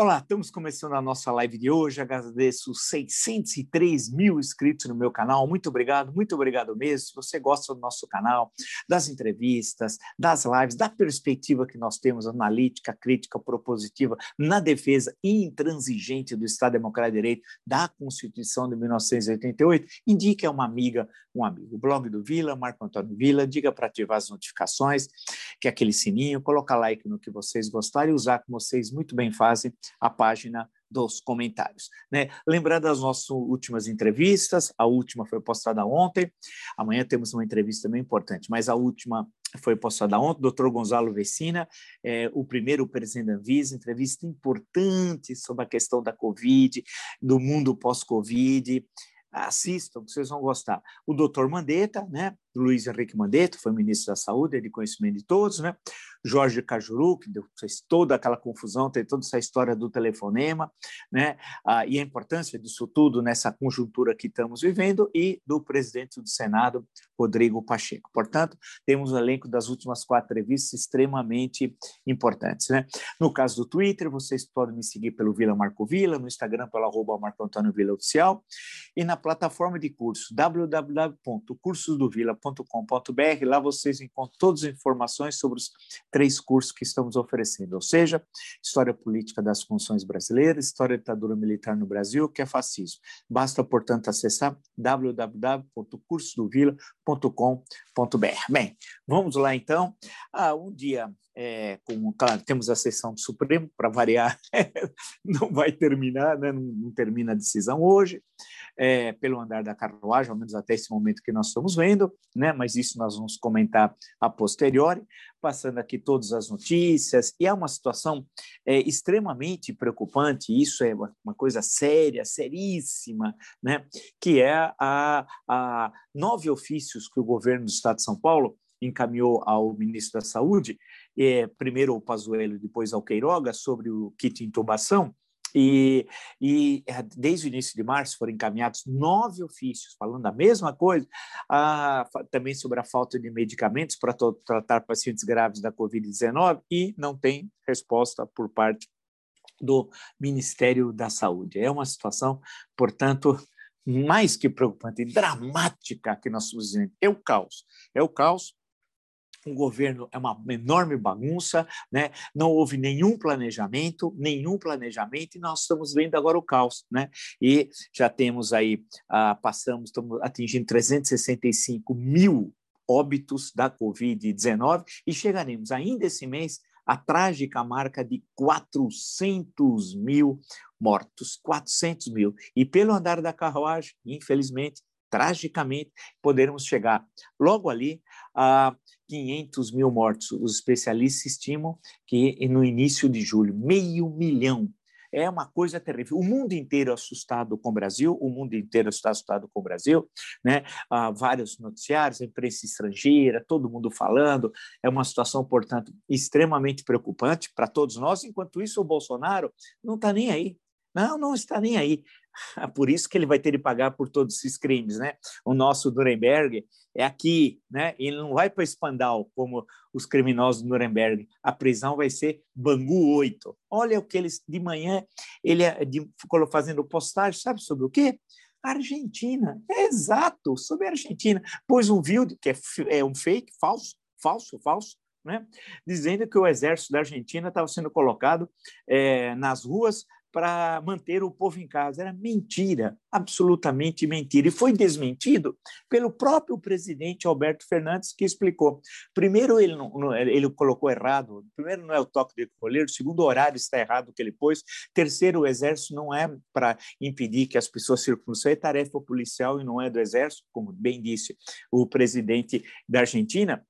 Olá, estamos começando a nossa live de hoje. Agradeço 603 mil inscritos no meu canal. Muito obrigado, muito obrigado mesmo. Se você gosta do nosso canal, das entrevistas, das lives, da perspectiva que nós temos analítica, crítica, propositiva, na defesa intransigente do Estado Democrático de Direito, da Constituição de 1988, indique a uma amiga, um amigo. O blog do Vila, Marco Antônio Vila, diga para ativar as notificações, que é aquele sininho, colocar like no que vocês gostarem e usar como vocês muito bem fazem a página dos comentários. Né? Lembrando das nossas últimas entrevistas, a última foi postada ontem, amanhã temos uma entrevista bem importante, mas a última foi postada ontem, doutor Gonzalo Vecina, é, o primeiro presidente da Anvisa, entrevista importante sobre a questão da Covid, do mundo pós-Covid, assistam, vocês vão gostar. O doutor Mandetta, né? Luiz Henrique Mandetta, foi ministro da Saúde, é de conhecimento de todos, né? Jorge Cajuru, que deu, fez toda aquela confusão, tem toda essa história do telefonema, né? Ah, e a importância disso tudo nessa conjuntura que estamos vivendo, e do presidente do Senado, Rodrigo Pacheco. Portanto, temos um elenco das últimas quatro entrevistas extremamente importantes, né? No caso do Twitter, vocês podem me seguir pelo Vila Marco Vila, no Instagram pelo arroba Marco Antônio Vila Oficial, e na plataforma de curso www.cursosdovila.com.br, lá vocês encontram todas as informações sobre os três cursos que estamos oferecendo, ou seja, História Política das Funções Brasileiras, História da Ditadura Militar no Brasil, que é fascismo. Basta, portanto, acessar www.cursodovila.com.br. Bem, vamos lá então. Ah, um dia é, com, claro, temos a sessão do Supremo, para variar, não vai terminar, né? não, não, termina a decisão hoje, é, pelo andar da carruagem, ao menos até esse momento que nós estamos vendo, né? mas isso nós vamos comentar a posteriori, passando aqui todas as notícias, e é uma situação é, extremamente preocupante, isso é uma, coisa séria, seríssima, né? que é a, a nove ofícios que o governo do Estado de São Paulo encaminhou ao ministro da Saúde, é, primeiro ao Pazuello, depois ao Queiroga, sobre o kit intubação, e, e, é, desde o início de março foram encaminhados nove ofícios falando a mesma coisa, também sobre a falta de medicamentos para tratar pacientes graves da Covid-19 e não tem resposta por parte do Ministério da Saúde. É uma situação, portanto, mais que preocupante, dramática que nós estamos vivendo. É o caos. É o caos o governo é uma enorme bagunça, né? não houve nenhum planejamento, nenhum planejamento, e nós estamos vendo agora o caos. Né? E já temos aí, ah, passamos, estamos atingindo 365 mil óbitos da Covid-19 e chegaremos ainda esse mês à trágica marca de 400 mil mortos, 400 mil. E pelo andar da carruagem, infelizmente, tragicamente, poderemos chegar logo ali a 500 mil mortos. Os especialistas estimam que no início de julho, meio milhão. É uma coisa terrível. O mundo inteiro assustado com o Brasil, o mundo inteiro está assustado com o Brasil, né? Ah, vários noticiários, imprensa estrangeira, todo mundo falando. É uma situação, portanto, extremamente preocupante para todos nós. Enquanto isso, o Bolsonaro não está nem aí. Não, não está nem aí. Por isso que ele vai ter de pagar por todos esses crimes, né? O nosso Nuremberg é aqui, né? Ele não vai para Spandau como os criminosos do Nuremberg. A prisão vai ser Bangu 8. Olha o que eles de manhã ele é ficou fazendo postagem, sabe sobre o quê? Argentina, é exato, sobre a Argentina. Pôs um vídeo que é, é um fake, falso, falso, falso, né? dizendo que o exército da Argentina estava sendo colocado é, nas ruas para manter o povo em casa. Era mentira, absolutamente mentira. E foi desmentido pelo próprio presidente Alberto Fernandes, que explicou. Primeiro, ele, não, ele colocou errado. Primeiro, não é o toque de colher. Segundo, o horário está errado que ele pôs. Terceiro, o exército não é para impedir que as pessoas. Isso é tarefa policial e não é do exército, como bem disse o presidente da Argentina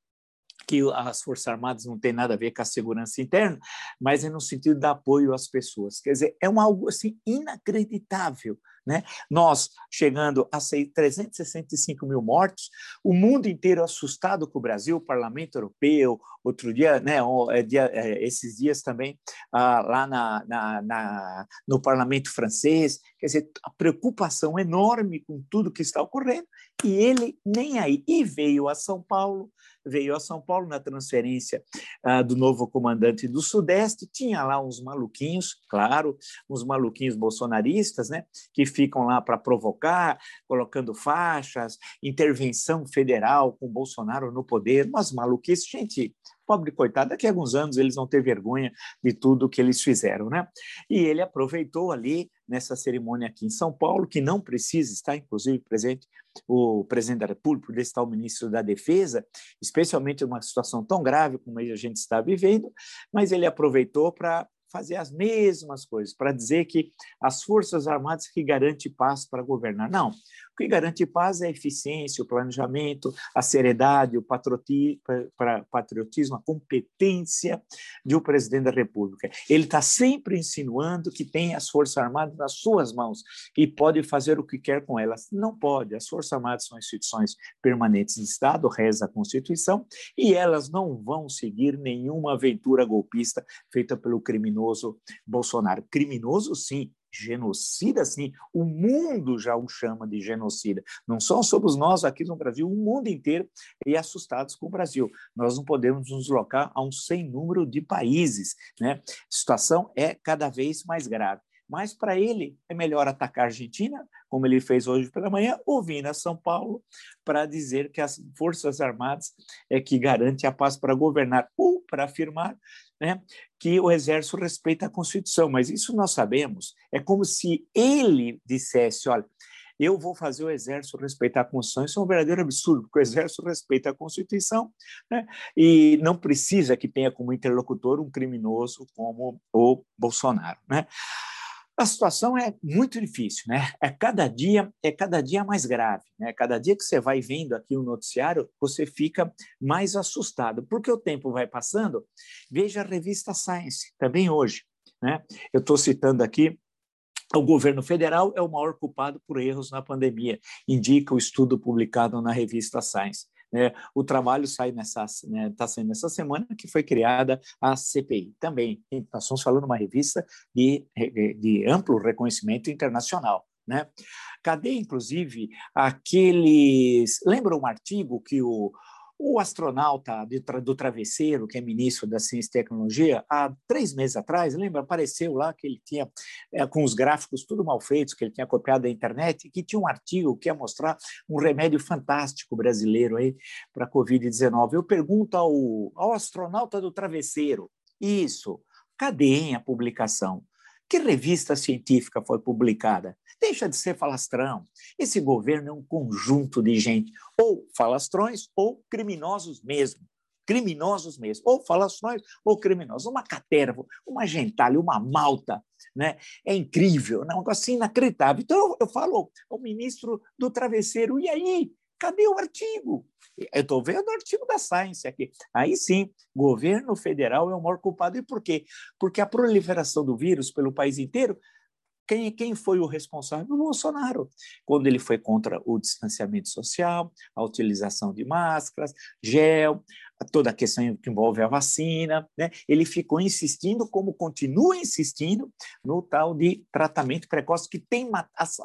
que as Forças Armadas não tem nada a ver com a segurança interna, mas é no sentido de apoio às pessoas. Quer dizer, é um algo assim inacreditável Né? Nós chegando a 365 mil mortos, o mundo inteiro assustado com o Brasil, o Parlamento Europeu, outro dia, né, é, é, esses dias também, ah, lá na, na, na, no Parlamento francês, quer dizer, a preocupação enorme com tudo que está ocorrendo, e ele nem aí. E veio a São Paulo, veio a São Paulo na transferência ah, do novo comandante do Sudeste, tinha lá uns maluquinhos, claro, uns maluquinhos bolsonaristas, né, que ficam lá para provocar, colocando faixas, intervenção federal com Bolsonaro no poder, umas maluquices, gente, pobre coitado, daqui a alguns anos eles vão ter vergonha de tudo que eles fizeram, né? E ele aproveitou ali nessa cerimônia aqui em São Paulo, que não precisa estar, inclusive, presente o presidente da República, por estar o ministro da Defesa, especialmente numa situação tão grave como a gente está vivendo, mas ele aproveitou para fazer as mesmas coisas, para dizer que as Forças Armadas que garante paz para governar. Não, que garante paz é a eficiência, o planejamento, a seriedade, o patriotismo, a competência de um presidente da República. Ele está sempre insinuando que tem as Forças Armadas nas suas mãos e pode fazer o que quer com elas. Não pode. As Forças Armadas são instituições permanentes de Estado, reza a Constituição, e elas não vão seguir nenhuma aventura golpista feita pelo criminoso Bolsonaro. Criminoso, sim, genocida, sim, o mundo já o chama de genocida. Não só somos nós aqui no Brasil, o mundo inteiro é assustados com o Brasil. Nós não podemos nos locar a um sem número de países. Né? A situação é cada vez mais grave. Mas para ele é melhor atacar a Argentina, como ele fez hoje pela manhã, ou vir a São Paulo para dizer que as Forças Armadas é que garante a paz para governar, ou para afirmar né, que o Exército respeita a Constituição. Mas isso nós sabemos. É como se ele dissesse: olha, eu vou fazer o Exército respeitar a Constituição. Isso é um verdadeiro absurdo, porque o Exército respeita a Constituição né, e não precisa que tenha como interlocutor um criminoso como o Bolsonaro. Né? A situação é muito difícil, né? É cada dia é cada dia mais grave, né? Cada dia que você vai vendo aqui o noticiário, você fica mais assustado, porque o tempo vai passando. Veja a revista Science, também hoje, né? Eu estou citando aqui o governo federal é o maior culpado por erros na pandemia, indica o estudo publicado na revista Science. Né? O trabalho sai nessa, né, tá saindo nessa semana que foi criada a CPI. Também, nós estamos falando de uma revista de, de amplo reconhecimento internacional. Né? Cadê, inclusive, aqueles. Lembra um artigo que o, o astronauta do travesseiro, que é ministro da Ciência e Tecnologia, há três meses atrás, lembra, apareceu lá que ele tinha, é, com os gráficos tudo mal feitos, que ele tinha copiado da internet, que tinha um artigo que ia mostrar um remédio fantástico brasileiro aí para a Covid-19. Eu pergunto ao, ao astronauta do travesseiro, isso, cadê a publicação? Que revista científica foi publicada? Deixa de ser falastrão. Esse governo é um conjunto de gente, ou falastrões ou criminosos mesmo. Criminosos mesmo, ou falastrões ou criminosos. Uma caterva, uma gentalha, uma malta. Né? É incrível, é um negócio inacreditável. Então, eu falo ao ministro do travesseiro, e aí? Cadê o artigo? Eu estou vendo o artigo da Science aqui. Aí sim, governo federal é o maior culpado. E por quê? Porque a proliferação do vírus pelo país inteiro quem, quem foi o responsável? O Bolsonaro, quando ele foi contra o distanciamento social, a utilização de máscaras, gel, toda a questão que envolve a vacina, né? ele ficou insistindo, como continua insistindo, no tal de tratamento precoce que tem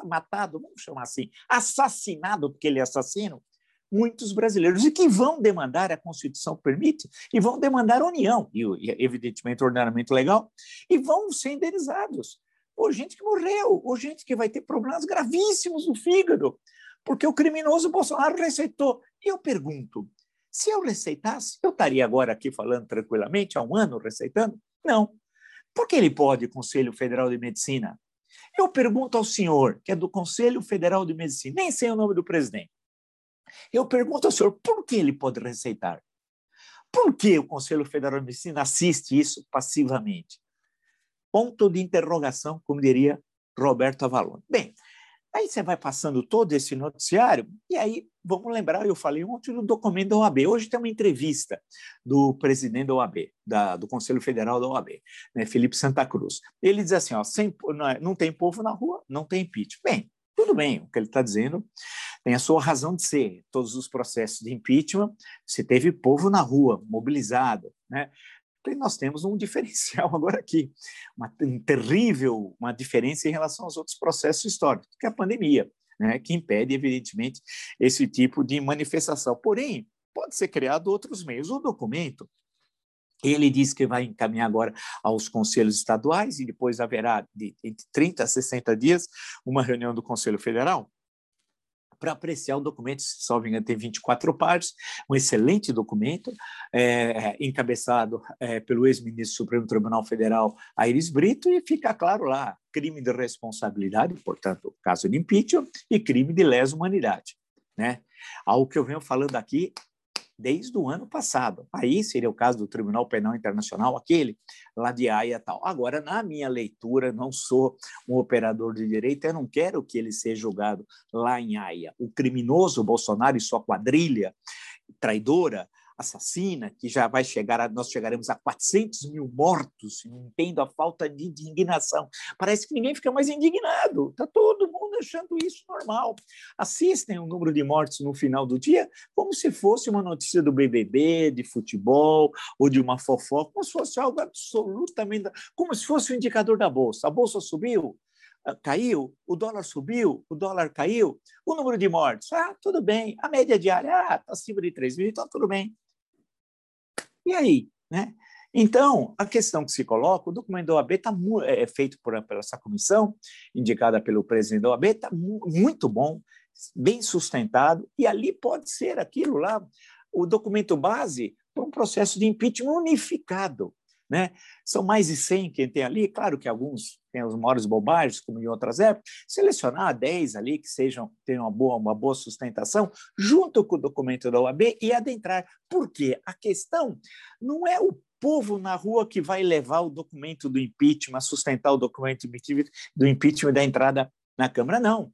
matado, vamos chamar assim, assassinado, porque ele é assassino, muitos brasileiros e que vão demandar, a Constituição permite, e vão demandar a União, e evidentemente o ordenamento legal, e vão ser indenizados ou gente que morreu, ou gente que vai ter problemas gravíssimos no fígado, porque o criminoso Bolsonaro receitou. E eu pergunto, se eu receitasse, eu estaria agora aqui falando tranquilamente, há um ano receitando? Não. Por que ele pode, Conselho Federal de Medicina? Eu pergunto ao senhor, que é do Conselho Federal de Medicina, nem sei o nome do presidente. Eu pergunto ao senhor, por que ele pode receitar? Por que o Conselho Federal de Medicina assiste isso passivamente? ponto de interrogação, como diria Roberto Avalon. Bem, aí você vai passando todo esse noticiário, e aí, vamos lembrar, eu falei ontem do documento da OAB. Hoje tem uma entrevista do presidente da OAB, da, do Conselho Federal da OAB, né, Felipe Santa Cruz. Ele diz assim: ó, sem, não, é, não tem povo na rua, não tem impeachment. Bem, Tudo bem, o que ele está dizendo tem a sua razão de ser. Todos os processos de impeachment, se teve povo na rua, mobilizado, né? E nós temos um diferencial agora aqui, uma um terrível, uma diferença em relação aos outros processos históricos, que é a pandemia, né, que impede, evidentemente, esse tipo de manifestação. Porém, pode ser criado outros meios. O documento ele diz que vai encaminhar agora aos conselhos estaduais e depois haverá, de, entre 30 a 60 dias, uma reunião do Conselho Federal para apreciar o documento, se só me engano, tem 24 partes, um excelente documento, é, encabeçado é, pelo ex-ministro do Supremo Tribunal Federal, Aires Brito, e fica claro lá, crime de responsabilidade, portanto, caso de impeachment, e crime de lesa humanidade. Né? Algo que eu venho falando aqui desde o ano passado. Aí seria o caso do Tribunal Penal Internacional, aquele lá de Haia tal. Agora, na minha leitura, não sou um operador de direito, eu não quero que ele seja julgado lá em Haia. O criminoso Bolsonaro e sua quadrilha traidora assassina, que já vai chegar, a, nós chegaremos a 400 mil mortos, entendo a falta de indignação. Parece que ninguém fica mais indignado, está todo mundo achando isso normal. Assistem o número de mortes no final do dia como se fosse uma notícia do BBB, de futebol ou de uma fofoca, como se fosse algo absolutamente. como se fosse o um indicador da Bolsa. A Bolsa subiu, ah, caiu, o dólar subiu, o dólar caiu, o número de mortes, ah, tudo bem, a média diária, ah, está acima de 3 mil, então tudo bem. E aí? Né? Então, a questão que se coloca, o documento da OAB está é, é feito por, por, essa comissão, indicada pelo presidente da OAB, está muito bom, bem sustentado, e ali pode ser aquilo lá, o documento base para um processo de impeachment unificado. Né? São mais de 100 quem tem ali, claro que alguns têm os maiores bobagens, como em outras épocas, selecionar 10 ali que sejam tenham uma boa, uma boa sustentação, junto com o documento da OAB e adentrar. Porque a questão não é o povo na rua que vai levar o documento do impeachment, sustentar o documento do impeachment da entrada na Câmara, não.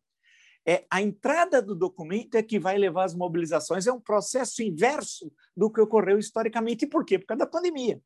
É, a entrada do documento é que vai levar as mobilizações, é um processo inverso do que ocorreu historicamente. Por quê? Por causa da pandemia.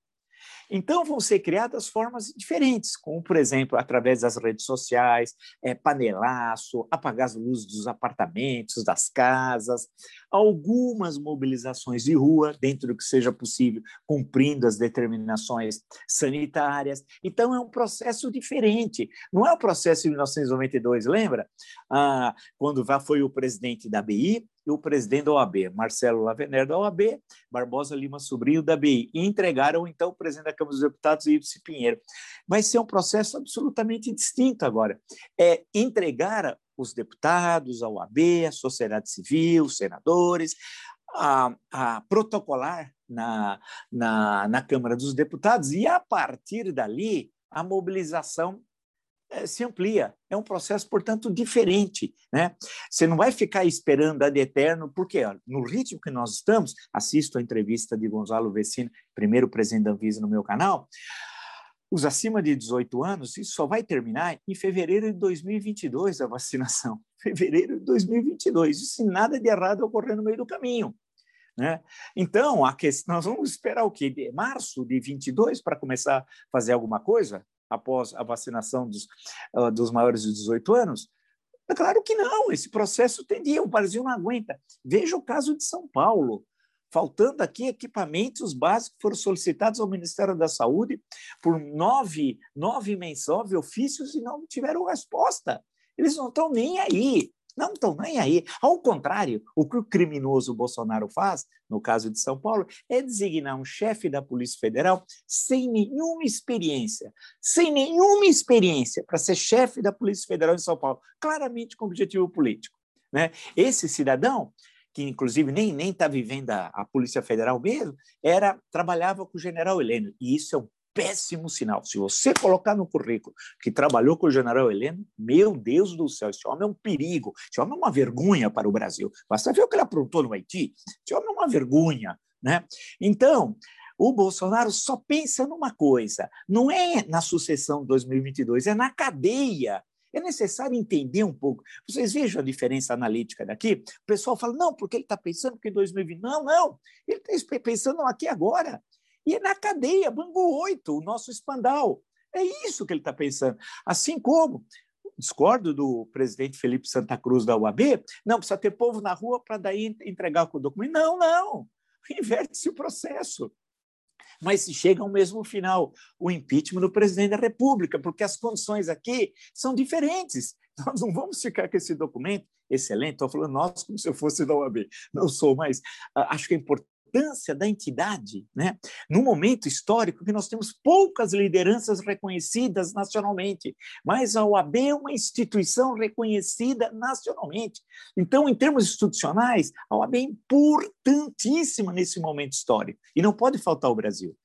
Então, vão ser criadas formas diferentes, como, por exemplo, através das redes sociais, é, panelaço, apagar as luzes dos apartamentos, das casas, algumas mobilizações de rua, dentro do que seja possível, cumprindo as determinações sanitárias. Então, é um processo diferente. Não é o processo de 1992, lembra? Ah, quando foi o presidente da BI, e o presidente da OAB, Marcelo Lavener, da OAB, Barbosa Lima Sobrinho, da BI, e entregaram, então, o presidente da Câmara dos Deputados, Ibsen Pinheiro. Vai ser um processo absolutamente distinto agora. É entregar os deputados, a OAB, a sociedade civil, os senadores, a, a protocolar na, na, na Câmara dos Deputados, e, a partir dali, a mobilização é, se amplia. É um processo, portanto, diferente. Né? Você não vai ficar esperando a de eterno, porque no ritmo que nós estamos, assisto a entrevista de Gonzalo Vecino, primeiro presidente da Anvisa no meu canal, os acima de 18 anos, isso só vai terminar em fevereiro de 2022, a vacinação. Fevereiro de 2022. E se nada de errado ocorrer no meio do caminho. Né? Então, a questão, nós vamos esperar o quê? De março de 22 para começar a fazer alguma coisa? Após a vacinação dos, uh, dos maiores de 18 anos? É claro que não, esse processo tendia, o Brasil não aguenta. Veja o caso de São Paulo, faltando aqui equipamentos básicos foram solicitados ao Ministério da Saúde por nove, nove nove ofícios e não tiveram resposta. Eles não estão nem aí não estão nem aí. Ao contrário, o que o criminoso Bolsonaro faz, no caso de São Paulo, é designar um chefe da Polícia Federal sem nenhuma experiência, sem nenhuma experiência para ser chefe da Polícia Federal em São Paulo, claramente com objetivo político. Né? Esse cidadão que inclusive nem nem está vivendo a, a, Polícia Federal mesmo, era trabalhava com o General Heleno e isso é um péssimo sinal. Se você colocar no currículo que trabalhou com o general Heleno, meu Deus do céu, esse homem é um perigo, esse homem é uma vergonha para o Brasil. Basta ver o que ele aprontou no Haiti, esse homem é uma vergonha. Né? Então, o Bolsonaro só pensa numa coisa, não é na sucessão de 2022, é na cadeia. É necessário entender um pouco. Vocês vejam a diferença analítica daqui? O pessoal fala, não, porque ele está pensando que em 2020. Não, não. Ele está pensando aqui agora. E é na cadeia, Bangu 8, o nosso espandal. É isso que ele está pensando. Assim como discordo do presidente Felipe Santa Cruz da UAB, não, precisa ter povo na rua para daí entregar o documento. Não, não, inverte-se o processo. Mas se chega ao mesmo final, o impeachment do presidente da República, porque as condições aqui são diferentes. Nós não vamos ficar com esse documento excelente, estou falando nós como se eu fosse da UAB, não sou, mas acho que é importante importância da entidade, né? num momento histórico que nós temos poucas lideranças reconhecidas nacionalmente, mas a OAB é uma instituição reconhecida nacionalmente. Então, em termos institucionais, a OAB é importantíssima nesse momento histórico e não pode faltar o Brasil.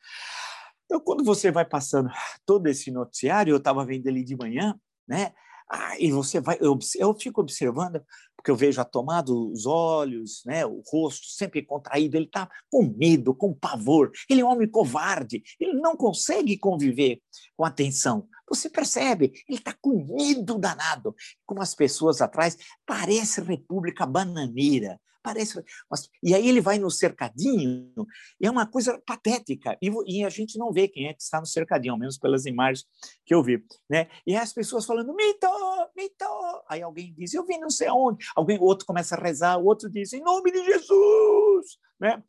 Então, quando você vai passando todo esse noticiário, eu estava vendo ele de manhã, né? Ah, e você vai, eu, eu fico observando porque eu vejo a tomada, os olhos, né, o rosto sempre contraído, ele está com medo, com pavor. Ele é um homem covarde, ele não consegue conviver com a tensão. Você percebe, ele está com medo danado. Como as pessoas atrás, parece República Bananeira. Parece, e aí ele vai no cercadinho, é uma coisa patética, e, e, a gente não vê quem é que está no cercadinho, ao menos pelas imagens que eu vi. Né? E as pessoas falando, mito, mito. Aí alguém diz, eu vi não sei aonde. Alguém, outro começa a rezar, o outro diz, em nome de Jesus. Né?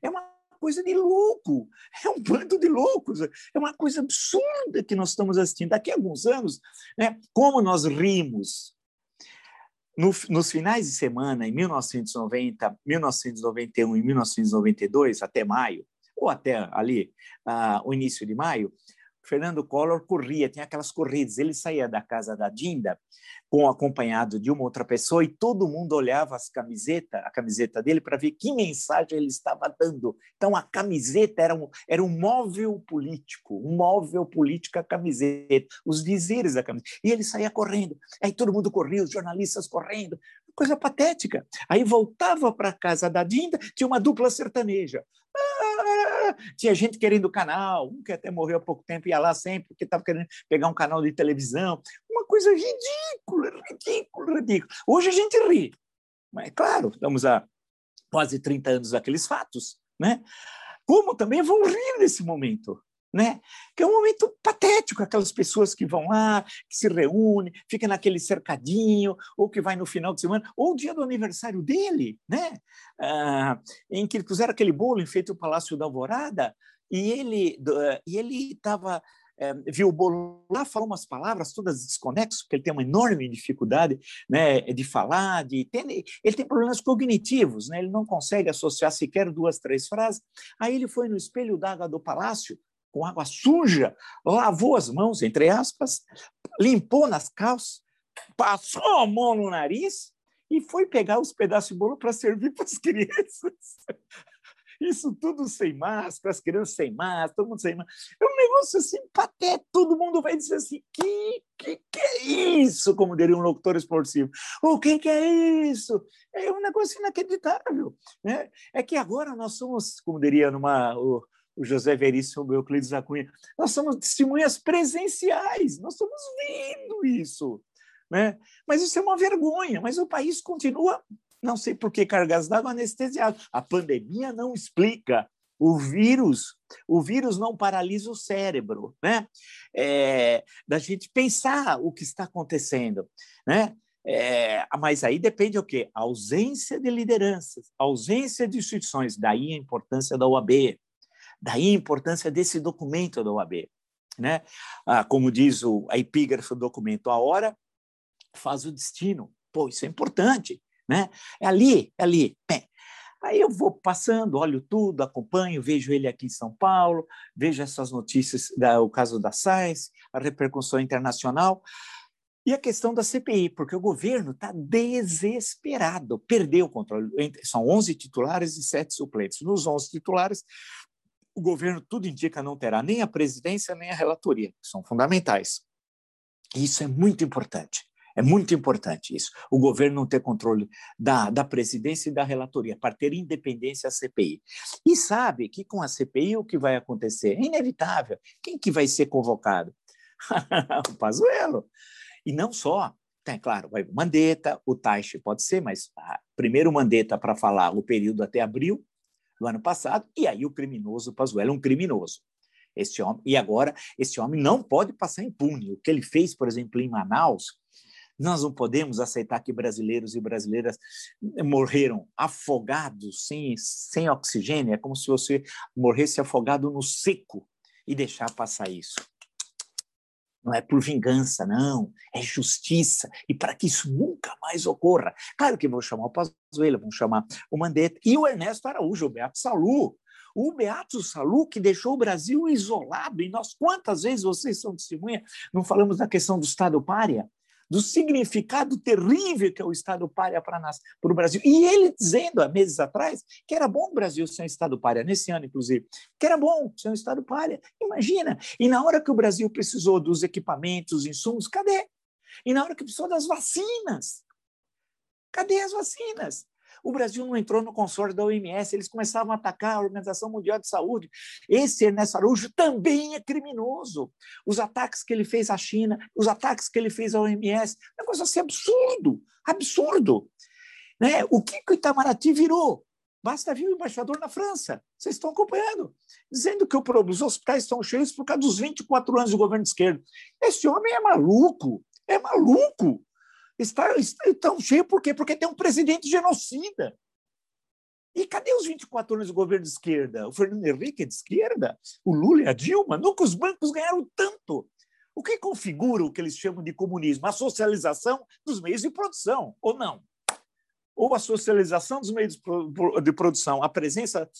É uma coisa de louco, é um bando de loucos, é uma coisa absurda que nós estamos assistindo. Daqui a alguns anos, né, como nós rimos no, nos finais de semana, em 1990, 1991 e 1992, até maio, ou até ali, uh, o início de maio, Fernando Collor corria, tinha aquelas corridas. Ele saía da casa da Dinda com acompanhado de uma outra pessoa e todo mundo olhava as a camiseta dele para ver que mensagem ele estava dando. Então a camiseta era um, era um móvel político, um móvel político a camiseta, os dizeres da camiseta. E ele saía correndo. Aí todo mundo corria, os jornalistas correndo, coisa patética. Aí voltava para a casa da Dinda, tinha uma dupla sertaneja. Tinha gente querendo canal, um que até morreu há pouco tempo ia lá sempre, porque estava querendo pegar um canal de televisão. Uma coisa ridícula, ridícula, ridícula. Hoje a gente ri. Mas, claro, estamos há quase 30 anos daqueles fatos, né? Como também vão rir nesse momento, né? Que é um momento patético, aquelas pessoas que vão lá, que se reúnem, fica naquele cercadinho, ou que vai no final de semana, ou o dia do aniversário dele, né? Ah, em que puseram aquele bolo enfeito o Palácio da Alvorada, e ele e ele estava é, viu o bolo lá, falou umas palavras todas desconexas, porque ele tem uma enorme dificuldade né, de falar, de tem, ele tem problemas cognitivos, né, ele não consegue associar sequer duas, três frases. Aí ele foi no espelho d'água do palácio, com água suja, lavou as mãos, entre aspas, limpou nas calças, passou a mão no nariz e foi pegar os pedaços de bolo para servir para as crianças. Isso tudo sem máscara, as crianças sem máscara, todo mundo sem máscara. É um negócio assim patético. Todo mundo vai dizer assim: que, que, que é isso? Como diria um locutor esportivo. O que, que é isso? É um negócio inacreditável. Né? É que agora nós somos, como diria numa. O José Veríssimo o Euclides da Cunha, nós somos testemunhas presenciais, nós estamos vendo isso. Né? Mas isso é uma vergonha, mas o país continua, não sei por que cargas d'água anestesiado. A pandemia não explica. O vírus, o vírus não paralisa o cérebro, né? É, da gente pensar o que está acontecendo, né? É, mas aí depende o quê? A ausência de lideranças, ausência de instituições, daí a importância da UAB, Daí a importância desse documento da OAB. Né? Ah, como diz o, a epígrafe do documento, a hora faz o destino. Pô, isso é importante. Né? É ali, é ali. Bem, aí eu vou passando, olho tudo, acompanho, vejo ele aqui em São Paulo, vejo essas notícias, da, o caso da Science, a repercussão internacional. E a questão da CPI, porque o governo está desesperado, perdeu o controle. São 11 titulares e 7 suplentes. Nos 11 titulares, o governo, tudo indica, não terá nem a presidência nem a relatoria, que são fundamentais. E isso é muito importante. É muito importante isso. O governo não ter controle da, da presidência e da relatoria, para ter independência a CPI. E sabe que com a CPI o que vai acontecer? É inevitável. Quem que vai ser convocado? o Pazuello. E não só. Tem, claro, vai o Mandetta, o Taixe pode ser, mas ah, primeiro o Mandetta para falar o período até abril, do ano passado, e aí o criminoso Pazuello é um criminoso. Esse homem, e agora, esse homem não pode passar impune. O que ele fez, por exemplo, em Manaus, nós não podemos aceitar que brasileiros e brasileiras morreram afogados, sem, sem oxigênio. É como se você morresse afogado no seco e deixar passar isso. Não é por vingança, não. É justiça. E para que isso nunca mais ocorra. Claro que vão chamar o Pazuello, vão chamar o Mandetta e o Ernesto Araújo, o Beato Salu. O Beato Salu, que deixou o Brasil isolado, e nós, quantas vezes vocês são testemunha, não falamos da questão do Estado párea? Do significado terrível que é o Estado párea para o Brasil. E ele dizendo há meses atrás que era bom o Brasil ser um Estado párea, nesse ano, inclusive, que era bom ser um Estado párea. Imagina! E na hora que o Brasil precisou dos equipamentos, insumos, cadê? E na hora que precisou das vacinas, cadê as vacinas? O Brasil não entrou no consórcio da OMS, eles começavam a atacar a Organização Mundial de Saúde. Esse Ernesto Araújo também é criminoso. Os ataques que ele fez à China, os ataques que ele fez à OMS, é um negócio assim absurdo, absurdo. Né? O que o Itamaraty virou? Basta vir o embaixador na França, vocês estão acompanhando, dizendo que os hospitais estão cheios por causa dos 24 anos do governo de esquerda. Esse homem é maluco, é maluco está, está tão cheio por quê? Porque tem um presidente genocida. E cadê os 24 anos do governo de esquerda? O Fernando Henrique é de esquerda? O Lula e a Dilma? Nunca os bancos ganharam tanto. O que configura o que eles chamam de comunismo? A socialização dos meios de produção, ou não? Ou a socialização dos meios de produção, a presença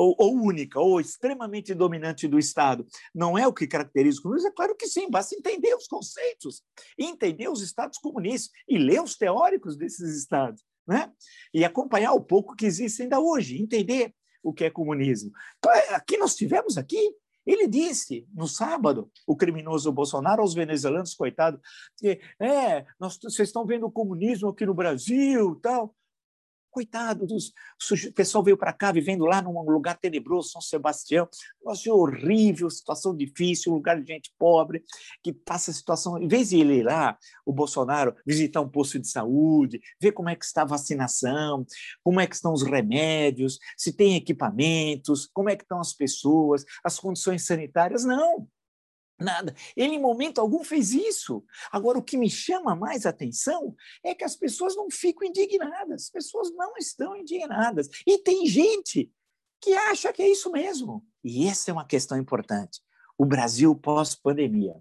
ou, ou, única, ou extremamente dominante do Estado, não é o que caracteriza o comunismo? É claro que sim, basta entender os conceitos, entender os Estados comunistas e ler os teóricos desses Estados, né? e acompanhar o pouco que existe ainda hoje, entender o que é comunismo. É, aqui nós tivemos aqui ele disse no sábado, o criminoso Bolsonaro aos venezuelanos, coitado, que é, nós, vocês estão vendo o comunismo aqui no Brasil, tal. Coitado dos. O pessoal veio para cá vivendo lá num lugar tenebroso, São Sebastião. Negócio horrível, situação difícil, lugar de gente pobre, que passa a situação. Em vez de ele ir lá, o Bolsonaro, visitar um posto de saúde, ver como é que está a vacinação, como é que estão os remédios, se tem equipamentos, como é que estão as pessoas, as condições sanitárias. Não. Nada. Ele, em momento algum, fez isso. Agora, o que me chama mais atenção é que as pessoas não ficam indignadas. As pessoas não estão indignadas. E tem gente que acha que é isso mesmo. E essa é uma questão importante. O Brasil pós-pandemia.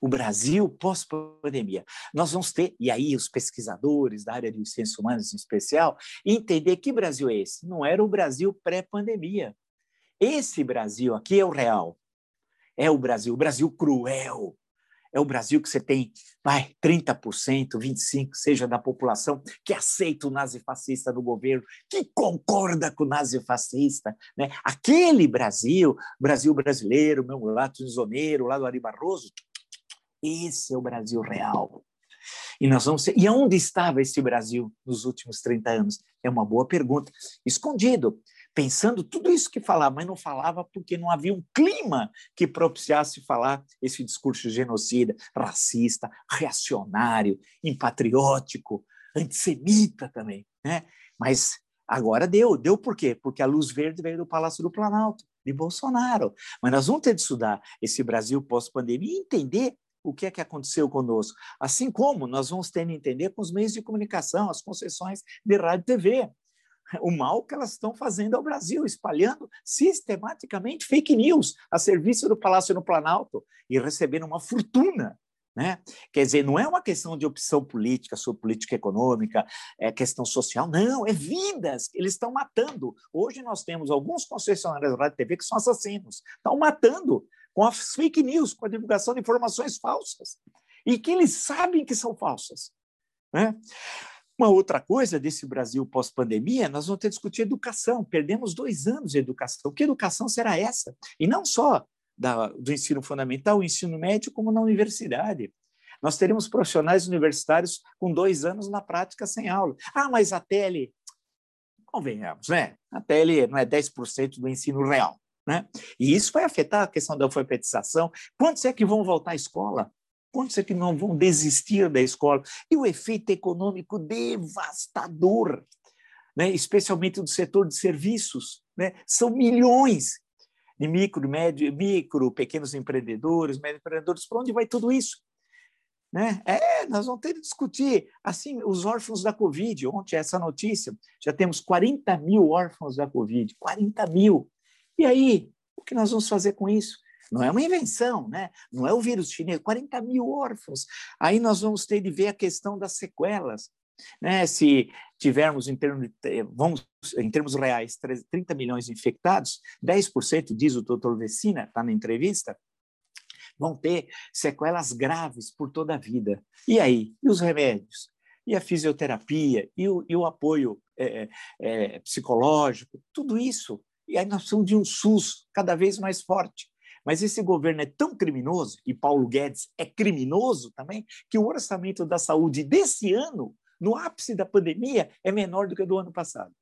O Brasil pós-pandemia. Nós vamos ter, e aí os pesquisadores da área de ciências humanas em especial, entender que Brasil é esse. Não era o Brasil pré-pandemia. Esse Brasil aqui é o real é o Brasil, o Brasil cruel. É o Brasil que você tem, vai, 30%, 25%, seja da população, que aceita o nazifascista no governo, que concorda com o nazifascista. Né? Aquele Brasil, Brasil brasileiro, meu lá Zoneiro, lá do Ari Barroso, esse é o Brasil real. E nós vamos ser... E onde estava esse Brasil nos últimos 30 anos? É uma boa pergunta. Escondido pensando tudo isso que falava, mas não falava porque não havia um clima que propiciasse falar esse discurso genocida, racista, reacionário, impatriótico, antissemita também, né? Mas agora deu, deu por quê? Porque a luz verde veio do Palácio do Planalto, de Bolsonaro. Mas nós vamos ter de estudar esse Brasil pós-pandemia e entender o que é que aconteceu conosco. Assim como nós vamos ter de entender com os meios de comunicação, as concessões de rádio e TV o mal que elas estão fazendo ao Brasil, espalhando sistematicamente fake news a serviço do Palácio no Planalto e recebendo uma fortuna. Né? Quer dizer, não é uma questão de opção política, sua política econômica, é questão social, não, é vidas. Eles estão matando. Hoje nós temos alguns concessionários da Rádio TV que são assassinos, estão matando com as fake news, com a divulgação de informações falsas, e que eles sabem que são falsas. Né? Uma outra coisa desse Brasil pós-pandemia, nós vamos ter que discutir educação. Perdemos dois anos de educação. Que educação será essa? E não só da, do ensino fundamental, ensino médio, como na universidade. Nós teremos profissionais universitários com dois anos na prática sem aula. Ah, mas a tele, convenhamos, né? A tele não é 10% do ensino real. Né? E isso vai afetar a questão da alfabetização. Quantos é que vão voltar à escola? Quantos é que não vão desistir da escola? E o efeito econômico devastador, né? especialmente do setor de serviços. Né? São milhões de micro, médio, micro, pequenos empreendedores, médios empreendedores, para onde vai tudo isso? Né? É, nós vamos ter que discutir assim os órfãos da Covid. Ontem essa notícia, já temos 40 mil órfãos da Covid, 40 mil. E aí, o que nós vamos fazer com isso? Não é uma invenção, né? não é o vírus chinês, 40 mil órfãos. Aí nós vamos ter de ver a questão das sequelas. Né? Se tivermos, em termos, vamos, em termos reais, 30 milhões de infectados, 10%, diz o doutor Vecina, está na entrevista, vão ter sequelas graves por toda a vida. E aí? E os remédios? E a fisioterapia? E o, e o apoio é, é, psicológico? Tudo isso. E aí nós precisamos de um SUS cada vez mais forte. Mas esse governo é tão criminoso, e Paulo Guedes é criminoso também, que o orçamento da saúde desse ano, no ápice da pandemia, é menor do que o do ano passado.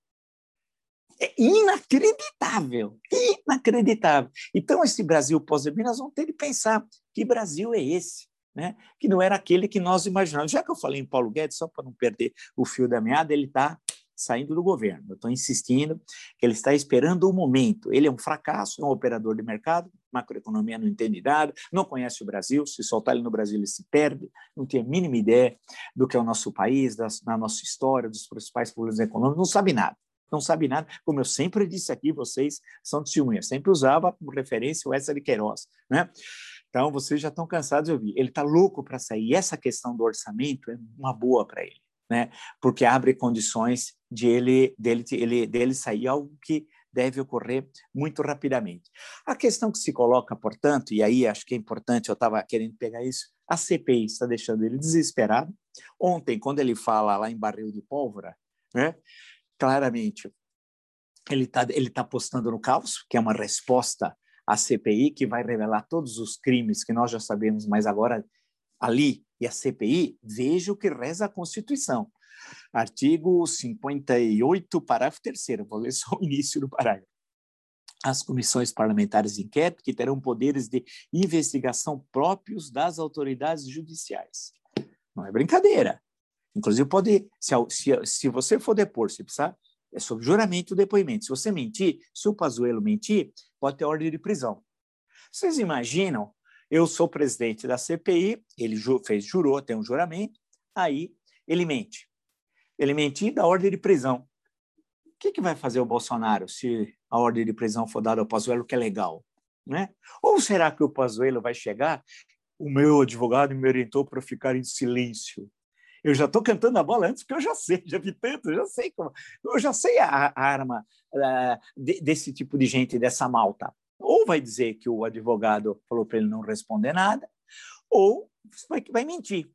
É inacreditável, inacreditável. Então, esse Brasil pós-pandemia, nós vamos ter que pensar que Brasil é esse, né? que não era aquele que nós imaginamos. Já que eu falei em Paulo Guedes, só para não perder o fio da meada, ele está saindo do governo. Eu estou insistindo que ele está esperando o momento. Ele é um fracasso, é um operador de mercado, macroeconomia não entende nada, não conhece o Brasil, se soltar ele no Brasil ele se perde, não tem a mínima ideia do que é o nosso país, da, nossa história, dos principais problemas econômicos, não sabe nada não sabe nada. Como eu sempre disse aqui, vocês são testemunhas. Sempre usava como referência o Essa de Queiroz, né? Então, vocês já estão cansados de ouvir. Ele está louco para sair. E essa questão do orçamento é uma boa para ele, né? Porque abre condições de ele, dele, ele, dele sair, algo que deve ocorrer muito rapidamente. A questão que se coloca, portanto, e aí acho que é importante, eu estava querendo pegar isso, a CPI está deixando ele desesperado. Ontem, quando ele fala lá em barril de pólvora, né, claramente ele está ele tá apostando no caos, que é uma resposta à CPI, que vai revelar todos os crimes que nós já sabemos, mas agora ali e a CPI, veja o que reza a Constituição. Artigo 58, parágrafo 3 vou ler só o início do parágrafo. As comissões parlamentares de inquérito que terão poderes de investigação próprios das autoridades judiciais. Não é brincadeira. Inclusive, pode, se, se, se você for depor, se precisar, é sob juramento o depoimento. Se você mentir, se o Pazuello mentir, pode ter ordem de prisão. Vocês imaginam? Eu sou presidente da CPI, ele fez, jurou, tem um juramento, aí ele mente. Ele mentiu e dá ordem de prisão. O que, que vai fazer o Bolsonaro se a ordem de prisão for dada ao Pazuello, que é legal? Né? Ou será que o Pazuello vai chegar? O meu advogado me orientou para ficar em silêncio. Eu já estou cantando a bola antes, porque eu já sei, já vi tanto, já sei como. Eu já sei a, a arma uh, de, desse tipo de gente, dessa malta. Ou vai dizer que o advogado falou para ele não responder nada, ou vai, vai mentir.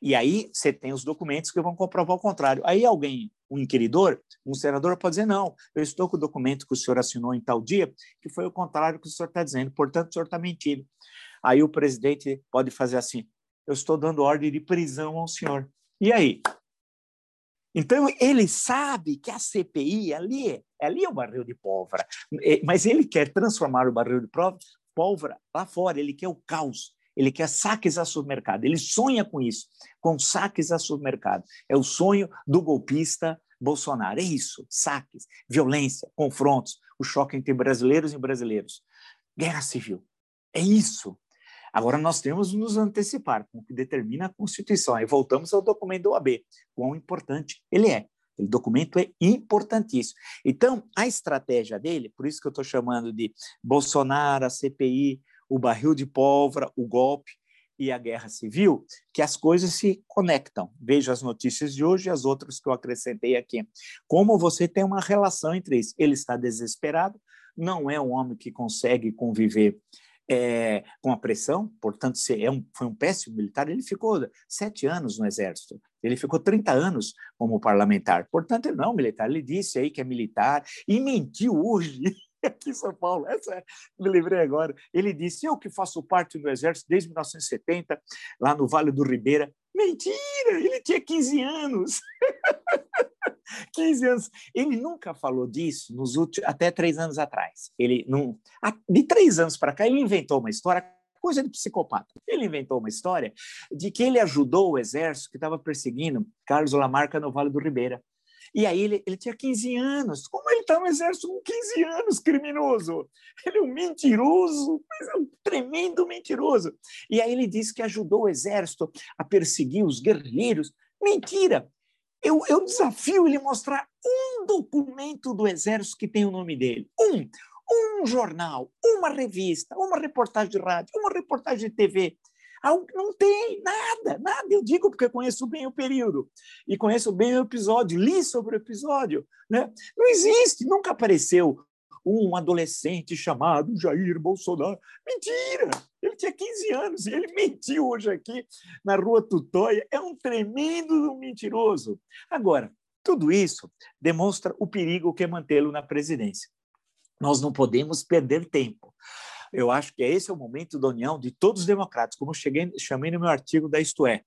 E aí você tem os documentos que vão comprovar o contrário. Aí alguém, um inquiridor, um senador pode dizer, não, eu estou com o documento que o senhor assinou em tal dia, que foi o contrário que o senhor está dizendo, portanto, o senhor está mentindo. Aí o presidente pode fazer assim, eu estou dando ordem de prisão ao senhor. E aí? Então, ele sabe que a CPI ali, ali é o barril de pólvora, é, mas ele quer transformar o barril de pólvora lá fora, ele quer o caos, ele quer saques a supermercado, ele sonha com isso, com saques a supermercado. É o sonho do golpista Bolsonaro, é isso, saques, violência, confrontos, o choque entre brasileiros e brasileiros. Guerra civil, é isso. Agora, nós temos que nos antecipar com o que determina a Constituição. Aí voltamos ao documento do OAB, quão importante ele é. O documento é importantíssimo. Então, a estratégia dele, por isso que eu estou chamando de Bolsonaro, a CPI, o barril de pólvora, o golpe e a guerra civil, que as coisas se conectam. Veja as notícias de hoje e as outras que eu acrescentei aqui. Como você tem uma relação entre isso. Ele está desesperado, não é um homem que consegue conviver é, com a pressão, portanto, é um, foi um péssimo militar, ele ficou sete anos no Exército, ele ficou 30 anos como parlamentar, portanto, ele não é militar, ele disse aí que é militar e mentiu hoje. Aqui em São Paulo, essa é, me lembrei agora. Ele disse: Eu que faço parte do Exército desde 1970, lá no Vale do Ribeira. Mentira! Ele tinha 15 anos. 15 anos. Ele nunca falou disso nos últimos, até três anos atrás. Ele não, de três anos para cá, ele inventou uma história, coisa de psicopata. Ele inventou uma história de que ele ajudou o exército que estava perseguindo Carlos Lamarca no Vale do Ribeira. E aí ele, ele tinha 15 anos. Como ele está no exército com 15 anos, criminoso? Ele é um mentiroso, mas é um tremendo mentiroso. E aí ele disse que ajudou o exército a perseguir os guerrilheiros. Mentira! Eu, eu desafio ele mostrar um documento do exército que tem o nome dele. Um. Um jornal, uma revista, uma reportagem de rádio, uma reportagem de TV. Não tem nada, nada. Eu digo porque conheço bem o período e conheço bem o episódio, li sobre o episódio. Né? Não existe, nunca apareceu um adolescente chamado Jair Bolsonaro. Mentira! Ele tinha 15 anos e ele mentiu hoje aqui na rua Tutóia. É um tremendo mentiroso. Agora, tudo isso demonstra o perigo que é mantê-lo na presidência. Nós não podemos perder tempo. Eu acho que esse é o momento da união de todos os democratas, como eu cheguei, chamei no meu artigo da Isto é.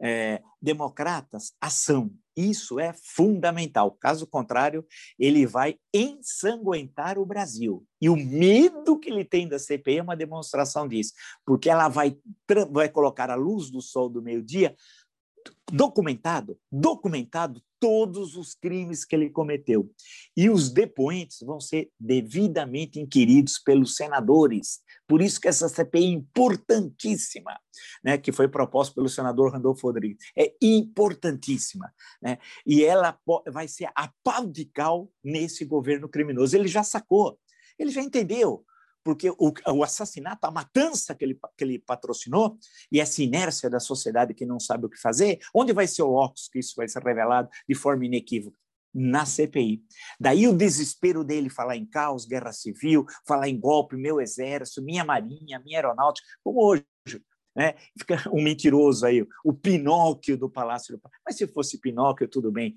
é democratas, ação. Isso é fundamental. Caso contrário, ele vai ensanguentar o Brasil. E o medo que ele tem da CPI é uma demonstração disso, porque ela vai, vai colocar a luz do sol do meio-dia documentado, documentado todos os crimes que ele cometeu. E os depoentes vão ser devidamente inquiridos pelos senadores. Por isso que essa CPI é importantíssima, né, que foi proposta pelo senador Randolfo Rodrigues, é importantíssima. Né? E ela vai ser a pau de cal nesse governo criminoso. Ele já sacou, ele já entendeu porque o, o, assassinato, a matança que ele, que ele patrocinou, e essa inércia da sociedade que não sabe o que fazer, onde vai ser o óculos que isso vai ser revelado de forma inequívoca? Na CPI. Daí o desespero dele falar em caos, guerra civil, falar em golpe, meu exército, minha marinha, minha aeronáutica, como hoje. Né? Fica um mentiroso aí, o Pinóquio do Palácio do Mas se fosse Pinóquio, tudo bem.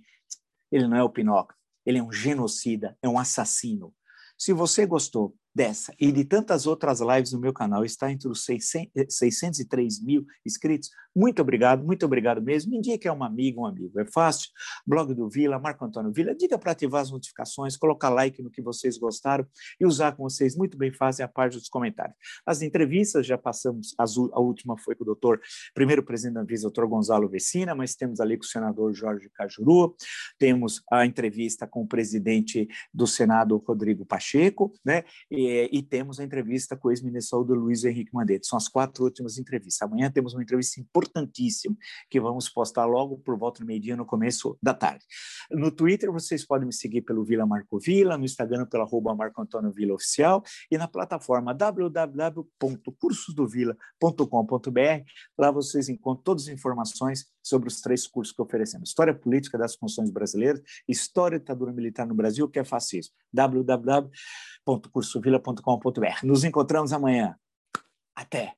Ele não é o Pinóquio, ele é um genocida, é um assassino. Se você gostou, dessa e de tantas outras lives no meu canal, está entre os 600, 603 mil inscritos. Muito obrigado, muito obrigado mesmo. Indique a uma amiga, um amigo. É fácil. Blog do Vila, Marco Antônio Vila. Diga para ativar as notificações, colocar like no que vocês gostaram e usar com vocês muito bem fazem a parte dos comentários. As entrevistas já passamos, a última foi com o doutor, primeiro presidente da Anvisa, doutor Gonzalo Vecina, mas temos ali com o senador Jorge Cajuru, temos a entrevista com o presidente do Senado, Rodrigo Pacheco, né? E e, e temos a entrevista com o ex-ministro do Luiz Henrique Mandetta. São as quatro últimas entrevistas. Amanhã temos uma entrevista importantíssima que vamos postar logo por volta do meio-dia, no começo da tarde. No Twitter, vocês podem me seguir pelo Vila Marco Vila, no Instagram pelo arroba Marco Antônio Vila Oficial e na plataforma www.cursosdovila.com.br. Lá vocês encontram todas as informações sobre os três cursos que oferecemos. História Política das Funções Brasileiras, História da Ditadura Militar no Brasil, que é fascismo. www www.cursovila.com.br. Nos encontramos amanhã. Até!